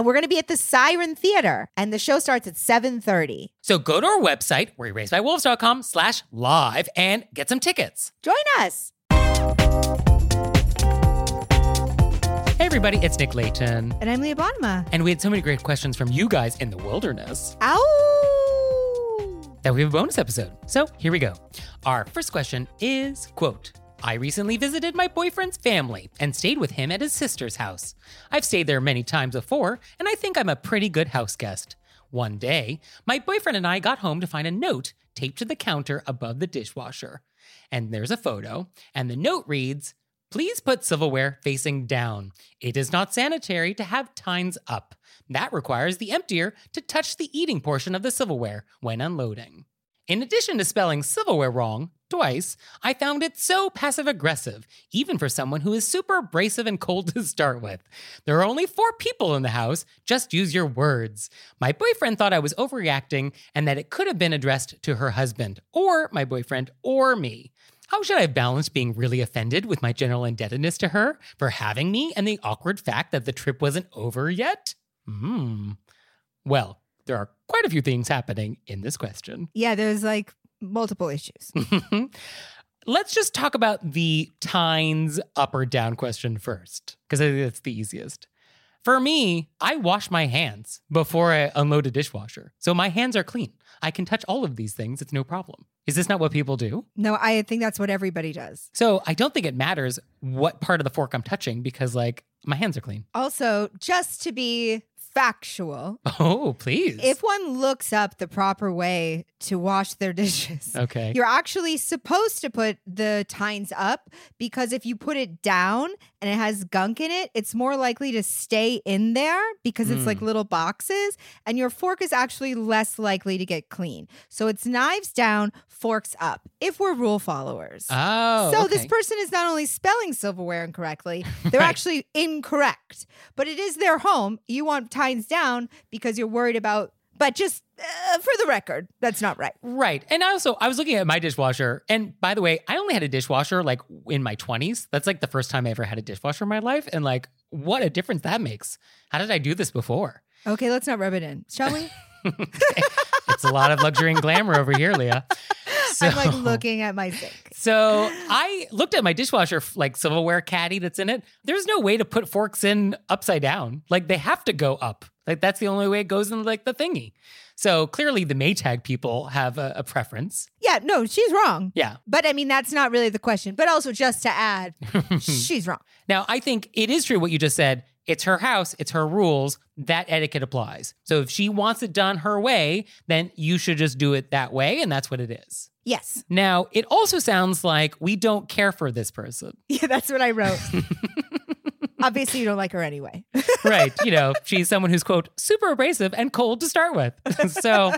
And we're going to be at the Siren Theater, and the show starts at 7.30. So go to our website, wereraisedbywolves.com slash live and get some tickets. Join us. Hey everybody, it's Nick Leighton. And I'm Leah Bonnema. And we had so many great questions from you guys in the wilderness Ow! that we have a bonus episode. So here we go. Our first question is, quote, I recently visited my boyfriend's family and stayed with him at his sister's house. I've stayed there many times before, and I think I'm a pretty good house guest. One day, my boyfriend and I got home to find a note taped to the counter above the dishwasher. And there's a photo, and the note reads, Please put silverware facing down. It is not sanitary to have tines up. That requires the emptier to touch the eating portion of the silverware when unloading. In addition to spelling silverware wrong twice, I found it so passive aggressive, even for someone who is super abrasive and cold to start with. There are only four people in the house, just use your words. My boyfriend thought I was overreacting and that it could have been addressed to her husband, or my boyfriend, or me. How should I balance being really offended with my general indebtedness to her for having me and the awkward fact that the trip wasn't over yet? Hmm. Well, there are quite a few things happening in this question. Yeah, there's like multiple issues. Let's just talk about the tines up or down question first, because I think that's the easiest. For me, I wash my hands before I unload a dishwasher. So my hands are clean. I can touch all of these things, it's no problem. Is this not what people do? No, I think that's what everybody does. So I don't think it matters what part of the fork I'm touching because, like, my hands are clean. Also, just to be factual, Oh, please. if one looks up the proper way to wash their dishes, okay. You're actually supposed to put the tines up because if you put it down and it has gunk in it, it's more likely to stay in there because it's like Mm. little boxes and your fork is actually less likely to get clean. So it's knives down, forks up if we're rule followers. Oh. so this person is not only spelling silverware incorrectly, they're Right. actually incorrect. But it is their home. You want tines down because you're worried about, but just uh, for the record, that's not right. Right. And also, I was looking at my dishwasher. And by the way, I only had a dishwasher like in my 20s. That's like the first time I ever had a dishwasher in my life. And like, what a difference that makes. How did I do this before? Okay, let's not rub it in, shall we? It's a lot of luxury and glamour over here, Leah. So, I'm like looking at my sink. So I looked at my dishwasher like silverware caddy that's in it. There's no way to put forks in upside down. Like they have to go up. Like that's the only way it goes in like the thingy. So clearly the Maytag people have a, a preference. Yeah, no, she's wrong. Yeah. But I mean, that's not really the question. But also, just to add, she's wrong. Now, I think it is true what you just said. It's her house, it's her rules. That etiquette applies. So if she wants it done her way, then you should just do it that way. And that's what it is. Yes. Now, it also sounds like we don't care for this person. Yeah, that's what I wrote. Obviously, you don't like her anyway. right. You know, she's someone who's, quote, super abrasive and cold to start with. so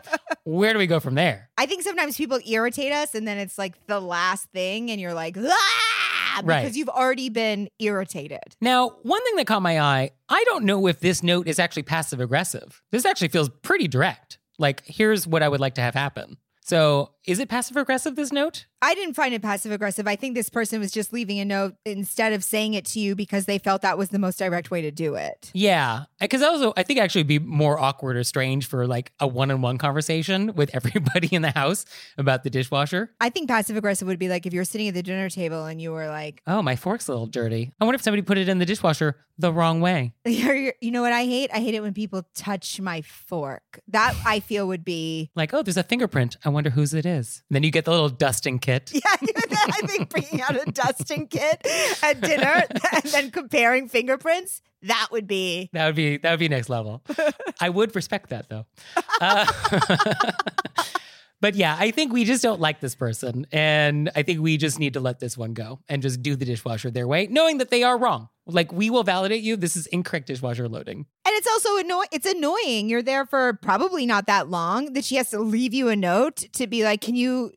where do we go from there? I think sometimes people irritate us, and then it's like the last thing, and you're like, ah, because Right. you've already been irritated. Now, one thing that caught my eye, I don't know if this note is actually passive aggressive. This actually feels pretty direct. Like, here's what I would like to have happen. So is it passive aggressive, this note? I didn't find it passive aggressive. I think this person was just leaving a note instead of saying it to you because they felt that was the most direct way to do it. Yeah. Because also, I think actually be more awkward or strange for like a one on one conversation with everybody in the house about the dishwasher. I think passive aggressive would be like if you're sitting at the dinner table and you were like, Oh, my fork's a little dirty. I wonder if somebody put it in the dishwasher the wrong way. you know what I hate? I hate it when people touch my fork. That I feel would be. Like, oh, there's a fingerprint. I wonder whose it is. And then you get the little dusting kit. Yeah, I think bringing out a dusting kit at dinner and then comparing fingerprints, that would be. That would be that would be next level. I would respect that though. Uh, but yeah, I think we just don't like this person, and I think we just need to let this one go and just do the dishwasher their way, knowing that they are wrong. Like we will validate you. This is incorrect dishwasher loading. And it's also annoying. It's annoying. You're there for probably not that long that she has to leave you a note to be like, can you?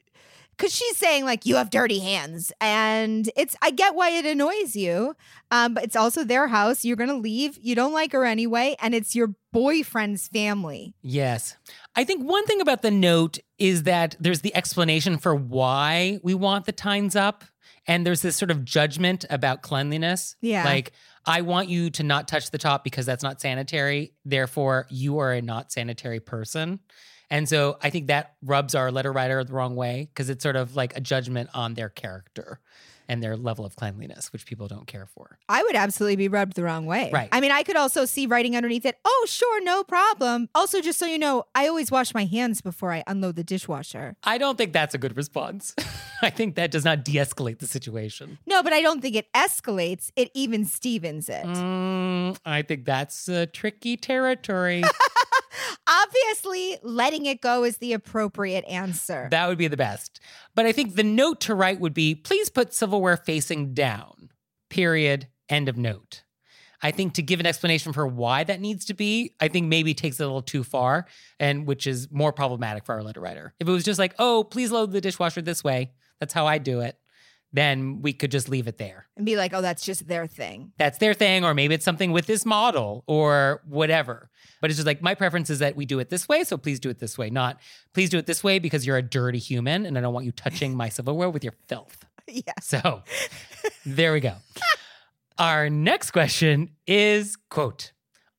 Because she's saying like you have dirty hands, and it's I get why it annoys you, um, but it's also their house. You're gonna leave. You don't like her anyway, and it's your boyfriend's family. Yes. I think one thing about the note is that there's the explanation for why we want the tines up. And there's this sort of judgment about cleanliness. Yeah. Like, I want you to not touch the top because that's not sanitary. Therefore, you are a not sanitary person. And so I think that rubs our letter writer the wrong way because it's sort of like a judgment on their character and their level of cleanliness, which people don't care for. I would absolutely be rubbed the wrong way. Right. I mean, I could also see writing underneath it, oh, sure, no problem. Also, just so you know, I always wash my hands before I unload the dishwasher. I don't think that's a good response. I think that does not de escalate the situation. No, but I don't think it escalates. It even Stevens it. Mm, I think that's uh, tricky territory. Obviously, letting it go is the appropriate answer. that would be the best. But I think the note to write would be please put silverware facing down. Period. End of note. I think to give an explanation for why that needs to be, I think maybe takes it a little too far, and which is more problematic for our letter writer. If it was just like, oh, please load the dishwasher this way, that's how I do it, then we could just leave it there. and be like, oh, that's just their thing. that's their thing, or maybe it's something with this model or whatever. But it's just like my preference is that we do it this way, so please do it this way. Not please do it this way because you're a dirty human and I don't want you touching my silverware with your filth. Yeah. So there we go. Our next question is quote,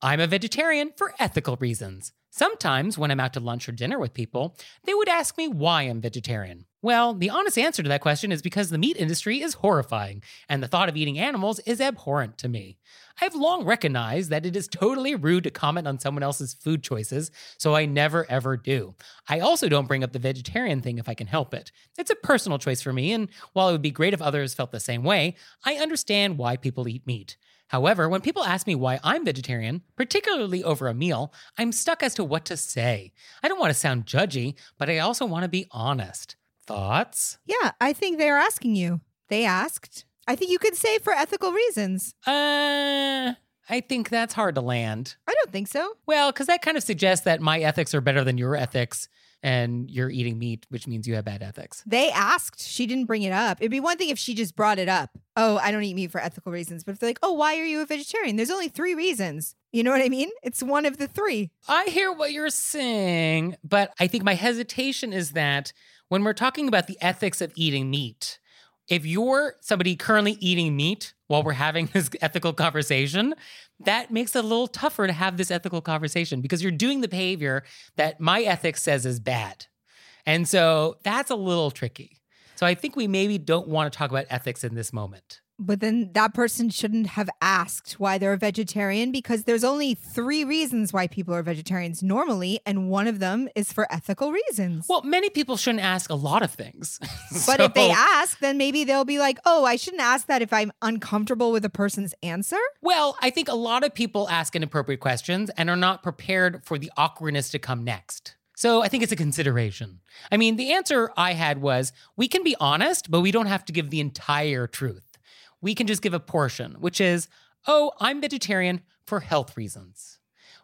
I'm a vegetarian for ethical reasons. Sometimes when I'm out to lunch or dinner with people, they would ask me why I'm vegetarian. Well, the honest answer to that question is because the meat industry is horrifying, and the thought of eating animals is abhorrent to me. I've long recognized that it is totally rude to comment on someone else's food choices, so I never ever do. I also don't bring up the vegetarian thing if I can help it. It's a personal choice for me, and while it would be great if others felt the same way, I understand why people eat meat. However, when people ask me why I'm vegetarian, particularly over a meal, I'm stuck as to what to say. I don't want to sound judgy, but I also want to be honest. Thoughts? Yeah, I think they're asking you. They asked. I think you could say for ethical reasons. Uh, I think that's hard to land. I don't think so. Well, because that kind of suggests that my ethics are better than your ethics, and you're eating meat, which means you have bad ethics. They asked. She didn't bring it up. It'd be one thing if she just brought it up. Oh, I don't eat meat for ethical reasons. But if they're like, oh, why are you a vegetarian? There's only three reasons. You know what I mean? It's one of the three. I hear what you're saying, but I think my hesitation is that when we're talking about the ethics of eating meat, if you're somebody currently eating meat while we're having this ethical conversation, that makes it a little tougher to have this ethical conversation because you're doing the behavior that my ethics says is bad. And so that's a little tricky. So I think we maybe don't want to talk about ethics in this moment. But then that person shouldn't have asked why they're a vegetarian because there's only three reasons why people are vegetarians normally, and one of them is for ethical reasons. Well, many people shouldn't ask a lot of things. but if they ask, then maybe they'll be like, oh, I shouldn't ask that if I'm uncomfortable with a person's answer. Well, I think a lot of people ask inappropriate questions and are not prepared for the awkwardness to come next. So I think it's a consideration. I mean, the answer I had was we can be honest, but we don't have to give the entire truth. We can just give a portion, which is, oh, I'm vegetarian for health reasons,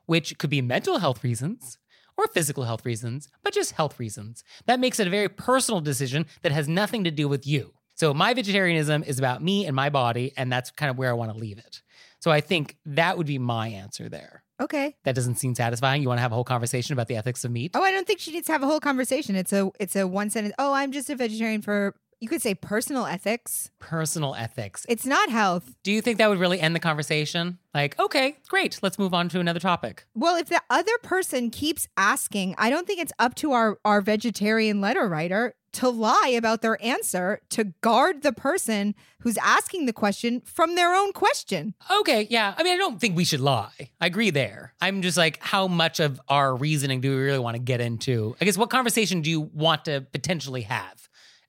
which could be mental health reasons or physical health reasons, but just health reasons. That makes it a very personal decision that has nothing to do with you. So my vegetarianism is about me and my body, and that's kind of where I want to leave it. So I think that would be my answer there. Okay. That doesn't seem satisfying. You want to have a whole conversation about the ethics of meat? Oh, I don't think she needs to have a whole conversation. It's a it's a one sentence. Oh, I'm just a vegetarian for you could say personal ethics. Personal ethics. It's not health. Do you think that would really end the conversation? Like, okay, great, let's move on to another topic. Well, if the other person keeps asking, I don't think it's up to our our vegetarian letter writer to lie about their answer to guard the person who's asking the question from their own question. Okay, yeah. I mean, I don't think we should lie. I agree there. I'm just like, how much of our reasoning do we really want to get into? I guess what conversation do you want to potentially have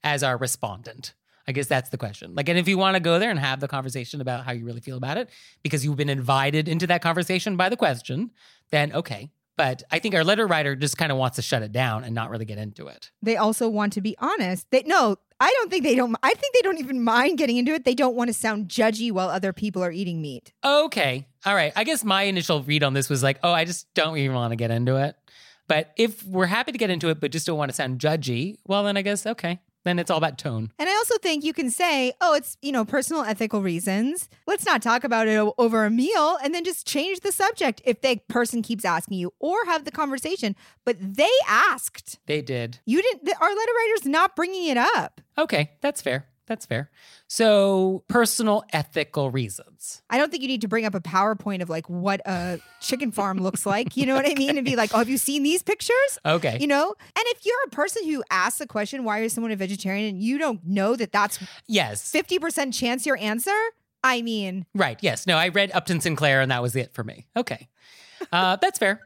as our respondent? I guess that's the question. Like, and if you want to go there and have the conversation about how you really feel about it because you've been invited into that conversation by the question, then okay. But I think our letter writer just kind of wants to shut it down and not really get into it. They also want to be honest. They no, I don't think they don't I think they don't even mind getting into it. They don't want to sound judgy while other people are eating meat. Okay. All right. I guess my initial read on this was like, oh, I just don't even want to get into it. But if we're happy to get into it, but just don't want to sound judgy, well, then I guess, okay. Then it's all about tone. And I also think you can say, oh, it's, you know, personal ethical reasons. Let's not talk about it over a meal and then just change the subject if the person keeps asking you or have the conversation. But they asked. They did. You didn't, the- our letter writer's not bringing it up. Okay. That's fair. That's fair. So, personal ethical reasons. I don't think you need to bring up a PowerPoint of like what a chicken farm looks like. You know what I mean? And be like, oh, have you seen these pictures? Okay. You know? And if you're a person who asks the question, why is someone a vegetarian? And you don't know that that's yes. 50% chance your answer, I mean, Right. Yes. No, I read Upton Sinclair and that was it for me. Okay. Uh, that's fair.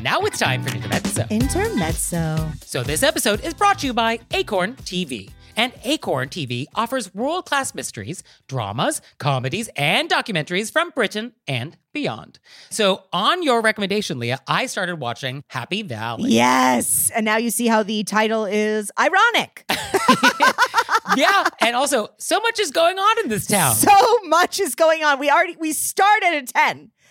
And now it's time for Intermezzo. intermezzo. So, this episode is brought to you by Acorn TV. And Acorn TV offers world class mysteries, dramas, comedies, and documentaries from Britain and beyond. So, on your recommendation, Leah, I started watching Happy Valley. Yes. And now you see how the title is ironic. yeah. And also, so much is going on in this town. So much is going on. We already we start at a 10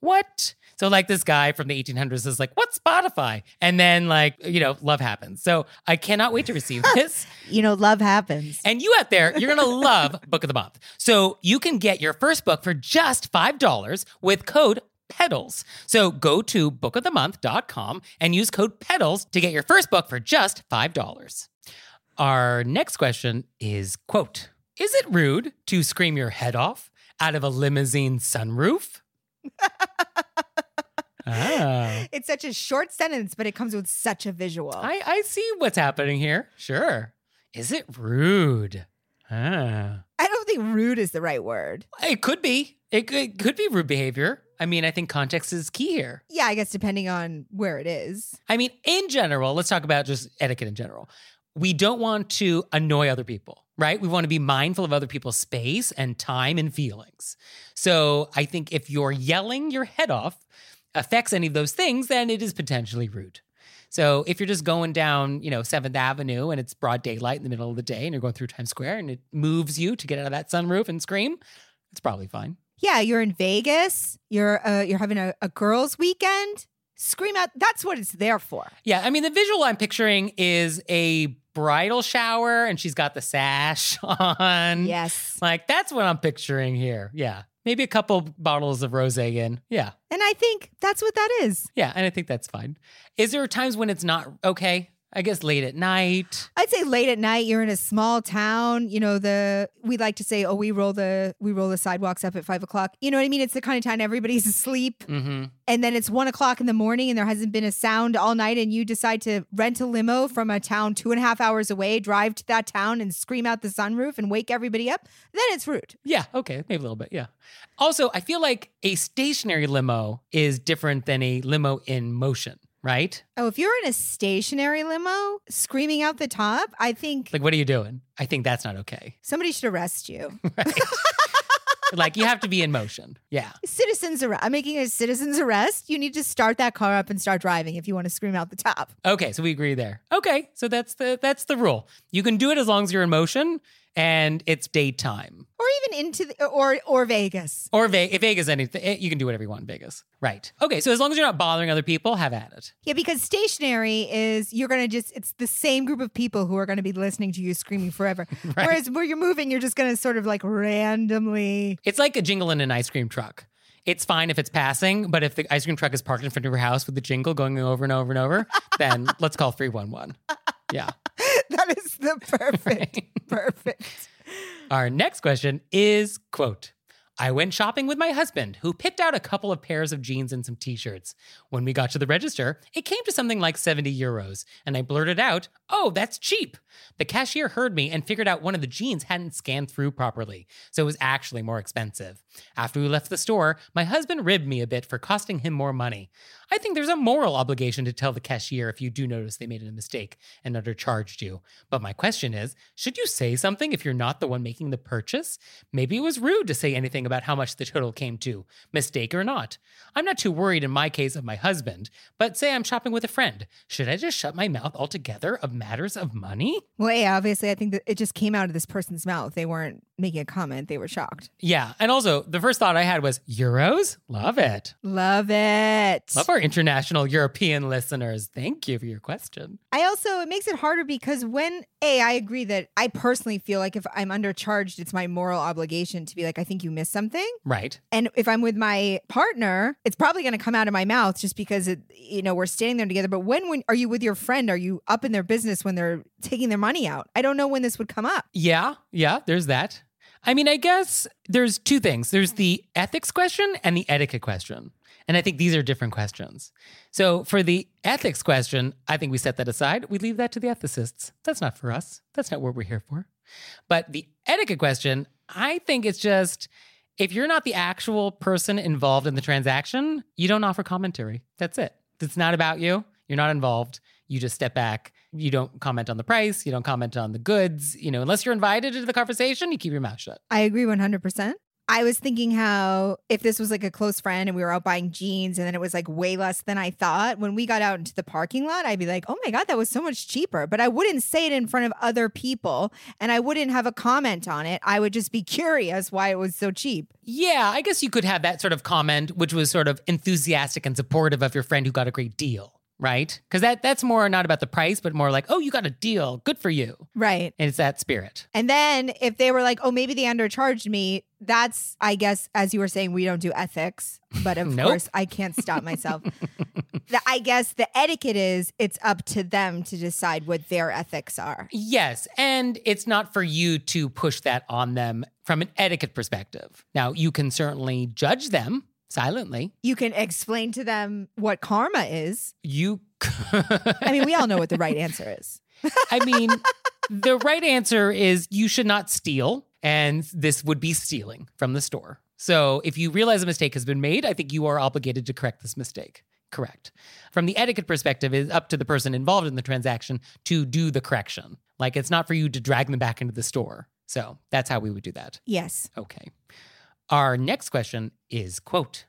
What? So, like, this guy from the 1800s is like, What's Spotify? And then, like, you know, love happens. So, I cannot wait to receive this. You know, love happens. And you out there, you're going to love Book of the Month. So you can get your first book for just $5 with code PEDALS. So go to bookofthemonth.com and use code PEDALS to get your first book for just $5. Our next question is quote, is it rude to scream your head off out of a limousine sunroof? Ah. It's such a short sentence, but it comes with such a visual. I, I see what's happening here. Sure. Is it rude? Ah. I don't think rude is the right word. It could be. It could, it could be rude behavior. I mean, I think context is key here. Yeah, I guess depending on where it is. I mean, in general, let's talk about just etiquette in general. We don't want to annoy other people, right? We want to be mindful of other people's space and time and feelings. So I think if you're yelling your head off affects any of those things, then it is potentially rude. So if you're just going down, you know, 7th Avenue and it's broad daylight in the middle of the day and you're going through Times Square and it moves you to get out of that sunroof and scream, it's probably fine. Yeah, you're in Vegas. You're uh, you're having a, a girls' weekend. Scream out. That's what it's there for. Yeah, I mean, the visual I'm picturing is a bridal shower and she's got the sash on. Yes. Like, that's what I'm picturing here. Yeah. Maybe a couple bottles of rose in. Yeah. And I think that's what that is. Yeah. And I think that's fine. Is there times when it's not okay? I guess late at night. I'd say late at night. You're in a small town. You know the we like to say, oh, we roll the we roll the sidewalks up at five o'clock. You know what I mean? It's the kind of time everybody's asleep, Mm-hmm. and then it's one o'clock in the morning, and there hasn't been a sound all night, and you decide to rent a limo from a town two and a half hours away, drive to that town, and scream out the sunroof and wake everybody up. Then it's rude. Yeah. Okay. Maybe a little bit. Yeah. Also, I feel like a stationary limo is different than a limo in motion, right? Oh, if you're in a stationary limo screaming out the top, I think Like, what are you doing? I think that's not okay. somebody should arrest you. Right? like, you have to be in motion. Yeah. Citizens arrest. I'm making a citizen's arrest. You need to start that car up and start driving if you want to scream out the top. Okay, so we agree there. Okay, so that's the that's the rule. You can do it as long as you're in motion and it's daytime. Or even into the, or or Vegas. Or Ve- Vegas anything, eh, you can do whatever you want in Vegas. Right. Okay, so as long as you're not bothering other people, have at it. Yeah, because stationary is you're gonna just it's the same group of people who are gonna be listening to you screaming forever. Right. Whereas where you're moving, you're just gonna sort of like randomly. It's like a jingle in an ice cream truck. It's fine if it's passing, but if the ice cream truck is parked in front of your house with the jingle going over and over and over, then let's call 311. Yeah. that is the perfect, perfect. Our next question is quote I went shopping with my husband, who picked out a couple of pairs of jeans and some t shirts. When we got to the register, it came to something like 70 euros, and I blurted out, Oh, that's cheap. The cashier heard me and figured out one of the jeans hadn't scanned through properly, so it was actually more expensive. After we left the store, my husband ribbed me a bit for costing him more money. I think there's a moral obligation to tell the cashier if you do notice they made a mistake and undercharged you. But my question is should you say something if you're not the one making the purchase? Maybe it was rude to say anything about how much the total came to, mistake or not. I'm not too worried in my case of my husband, but say I'm shopping with a friend. Should I just shut my mouth altogether of matters of money? Well, yeah, obviously, I think that it just came out of this person's mouth. They weren't making a comment; they were shocked. Yeah. And also, the first thought I had was euros? Love it. Love it. Love our international European listeners. Thank you for your question. I also it makes it harder because when a I agree that I personally feel like if I'm undercharged, it's my moral obligation to be like, I think you missed something. Right. And if I'm with my partner, it's probably going to come out of my mouth just because it, you know, we're standing there together. But when, when are you with your friend? Are you up in their business when they're taking their money out? I don't know when this would come up. Yeah, yeah, there's that. I mean, I guess there's two things there's the ethics question and the etiquette question. And I think these are different questions. So, for the ethics question, I think we set that aside. We leave that to the ethicists. That's not for us. That's not what we're here for. But the etiquette question, I think it's just if you're not the actual person involved in the transaction, you don't offer commentary. That's it. It's not about you. You're not involved. You just step back. You don't comment on the price. You don't comment on the goods. You know, unless you're invited into the conversation, you keep your mouth shut. I agree 100%. I was thinking how if this was like a close friend and we were out buying jeans and then it was like way less than I thought, when we got out into the parking lot, I'd be like, oh my God, that was so much cheaper. But I wouldn't say it in front of other people and I wouldn't have a comment on it. I would just be curious why it was so cheap. Yeah, I guess you could have that sort of comment, which was sort of enthusiastic and supportive of your friend who got a great deal, right? Because that that's more not about the price, but more like, oh, you got a deal, good for you, Right. and it's that spirit. And then if they were like, oh, maybe they undercharged me, that's, I guess, as you were saying, we don't do ethics. But of Nope. course, I can't stop myself. the, I guess the etiquette is it's up to them to decide what their ethics are. Yes, and it's not for you to push that on them from an etiquette perspective. Now, you can certainly judge them silently. You can explain to them what karma is. You I mean, we all know what the right answer is. I mean, the right answer is you should not steal, and this would be stealing from the store. So if you realize a mistake has been made, I think you are obligated to correct this mistake. Correct. From the etiquette perspective, it's up to the person involved in the transaction to do the correction. Like it's not for you to drag them back into the store. So that's how we would do that. Yes. Okay. Our next question is quote,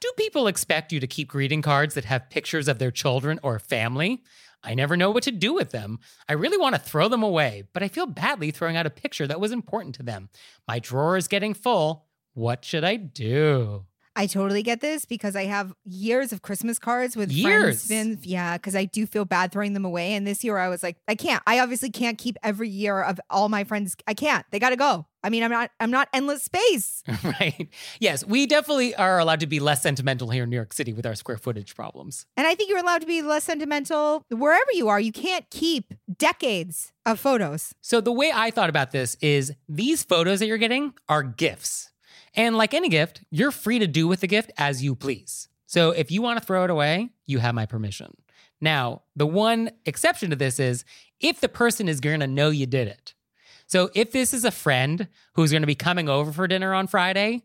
do people expect you to keep greeting cards that have pictures of their children or family? I never know what to do with them. I really want to throw them away, but I feel badly throwing out a picture that was important to them. My drawer is getting full. What should I do? I totally get this because I have years of Christmas cards with Years? friends. Been, yeah, because I do feel bad throwing them away. And this year I was like, I can't. I obviously can't keep every year of all my friends. I can't. They got to go. I mean, I'm not. I'm not endless space. right. Yes, we definitely are allowed to be less sentimental here in New York City with our square footage problems. And I think you're allowed to be less sentimental wherever you are. You can't keep decades of photos. So the way I thought about this is these photos that you're getting are gifts. And like any gift, you're free to do with the gift as you please. So if you want to throw it away, you have my permission. Now, the one exception to this is if the person is going to know you did it. So if this is a friend who's going to be coming over for dinner on Friday,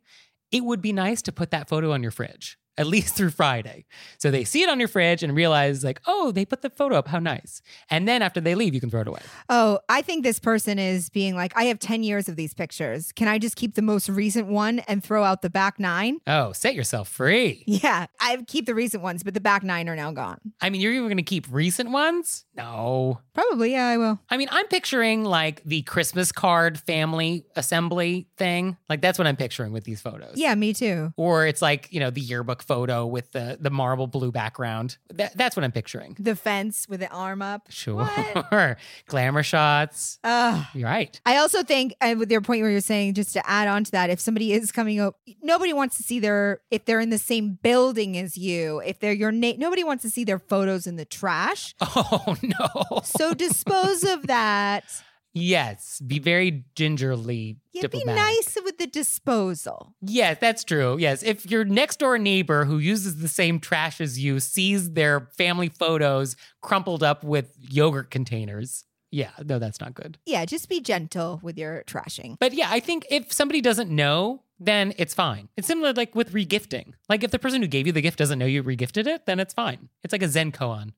it would be nice to put that photo on your fridge. At least through Friday. So they see it on your fridge and realize, like, oh, they put the photo up. How nice. And then after they leave, you can throw it away. Oh, I think this person is being like, I have 10 years of these pictures. Can I just keep the most recent one and throw out the back nine? Oh, set yourself free. Yeah, I keep the recent ones, but the back nine are now gone. I mean, you're even going to keep recent ones? No. Probably, yeah, I will. I mean, I'm picturing like the Christmas card family assembly thing. Like that's what I'm picturing with these photos. Yeah, me too. Or it's like, you know, the yearbook photo with the the marble blue background. That, that's what I'm picturing. The fence with the arm up. Sure. What? Glamour shots. Ugh. You're right. I also think, and with your point where you're saying, just to add on to that, if somebody is coming up, nobody wants to see their, if they're in the same building as you, if they're your name, nobody wants to see their photos in the trash. Oh, no. So dispose of that. Yes. Be very gingerly Yeah, be diplomatic. nice with the disposal. Yes, that's true. Yes. If your next door neighbor who uses the same trash as you sees their family photos crumpled up with yogurt containers, yeah, no, that's not good. Yeah, just be gentle with your trashing. But yeah, I think if somebody doesn't know, then it's fine. It's similar like with regifting. Like if the person who gave you the gift doesn't know you regifted it, then it's fine. It's like a Zen koan.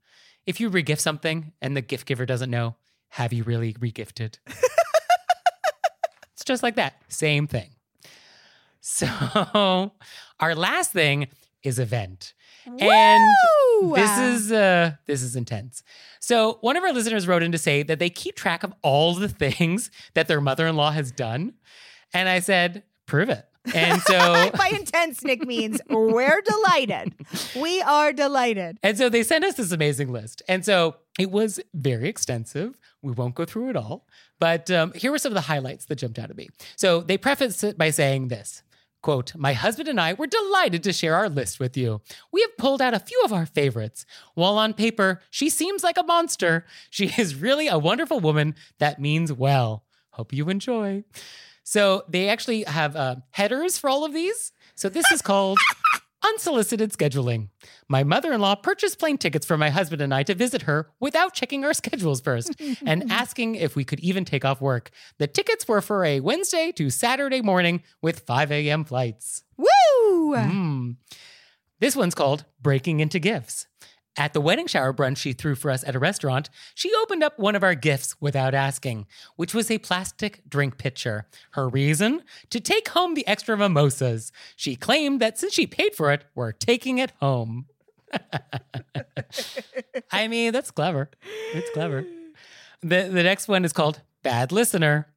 If you regift something and the gift giver doesn't know, have you really regifted? it's just like that. Same thing. So our last thing is event. And Woo! this is uh this is intense. So one of our listeners wrote in to say that they keep track of all the things that their mother-in-law has done. And I said, prove it. And so by intense, Nick means we're delighted. We are delighted. and so they sent us this amazing list. And so it was very extensive. We won't go through it all, but um, here were some of the highlights that jumped out at me. So they preface it by saying this. Quote, my husband and I were delighted to share our list with you. We have pulled out a few of our favorites. While on paper, she seems like a monster, she is really a wonderful woman that means well. Hope you enjoy. So they actually have uh, headers for all of these. So this is called unsolicited scheduling. My mother in law purchased plane tickets for my husband and I to visit her without checking our schedules first and asking if we could even take off work. The tickets were for a Wednesday to Saturday morning with 5 a.m. flights. Woo! Mm. This one's called Breaking into Gifts. At the wedding shower brunch she threw for us at a restaurant, she opened up one of our gifts without asking, which was a plastic drink pitcher. Her reason? To take home the extra mimosas. She claimed that since she paid for it, we're taking it home. I mean, that's clever. It's clever. The, the next one is called Bad Listener.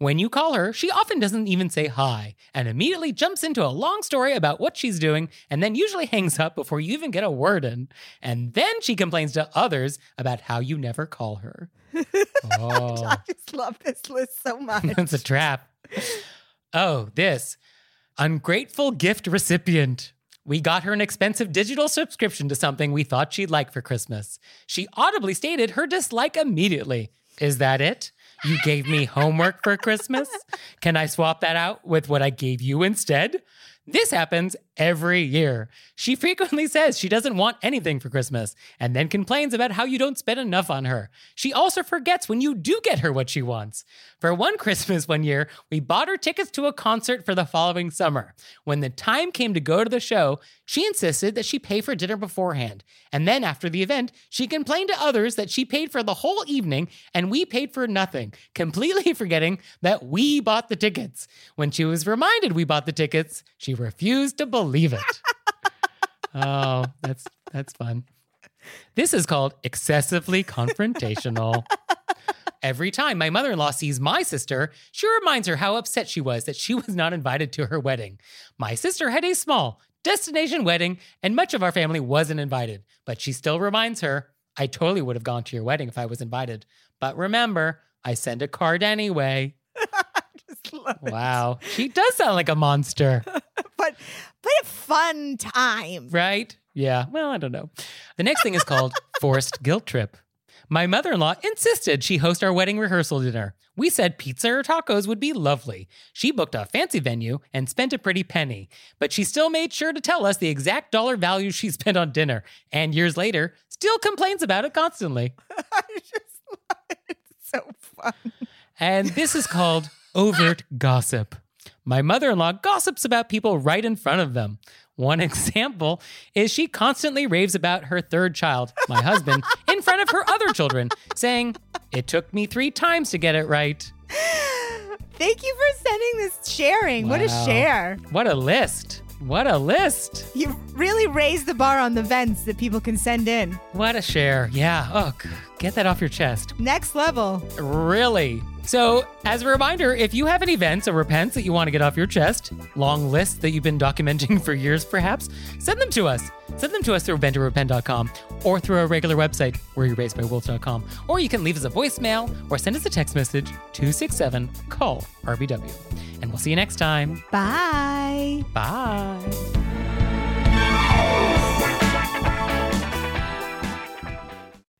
When you call her, she often doesn't even say hi and immediately jumps into a long story about what she's doing and then usually hangs up before you even get a word in. And then she complains to others about how you never call her. Oh, I just love this list so much. that's a trap. Oh, this ungrateful gift recipient. We got her an expensive digital subscription to something we thought she'd like for Christmas. She audibly stated her dislike immediately. Is that it? You gave me homework for Christmas? Can I swap that out with what I gave you instead? This happens every year. She frequently says she doesn't want anything for Christmas and then complains about how you don't spend enough on her. She also forgets when you do get her what she wants. For one Christmas one year, we bought her tickets to a concert for the following summer. When the time came to go to the show, she insisted that she pay for dinner beforehand. And then after the event, she complained to others that she paid for the whole evening and we paid for nothing, completely forgetting that we bought the tickets. When she was reminded we bought the tickets, she refused to believe it. oh, that's that's fun. This is called excessively confrontational. Every time my mother in law sees my sister, she reminds her how upset she was that she was not invited to her wedding. My sister had a small, destination wedding, and much of our family wasn't invited. But she still reminds her, I totally would have gone to your wedding if I was invited. But remember, I send a card anyway. Just love it. Wow. She does sound like a monster, But a fun time. right? Yeah. Well, I don't know. The next thing is called Forced Guilt Trip. My mother in law insisted she host our wedding rehearsal dinner. We said pizza or tacos would be lovely. She booked a fancy venue and spent a pretty penny, but she still made sure to tell us the exact dollar value she spent on dinner, and years later, still complains about it constantly. I just love it. It's so fun. And this is called overt gossip. My mother in law gossips about people right in front of them. One example is she constantly raves about her third child, my husband, in front of her other children, saying, It took me three times to get it right. Thank you for sending this sharing. What a share. What a list! What a list! You really raised the bar on the vents that people can send in. What a share. Yeah. Oh, get that off your chest. Next level. Really? So, as a reminder, if you have any events or repents that you want to get off your chest, long lists that you've been documenting for years perhaps, send them to us. Send them to us through ventorepent.com or through our regular website, wereyouraisedbywolves.com. Or you can leave us a voicemail or send us a text message 267 call RBW. And we'll see you next time. Bye. Bye.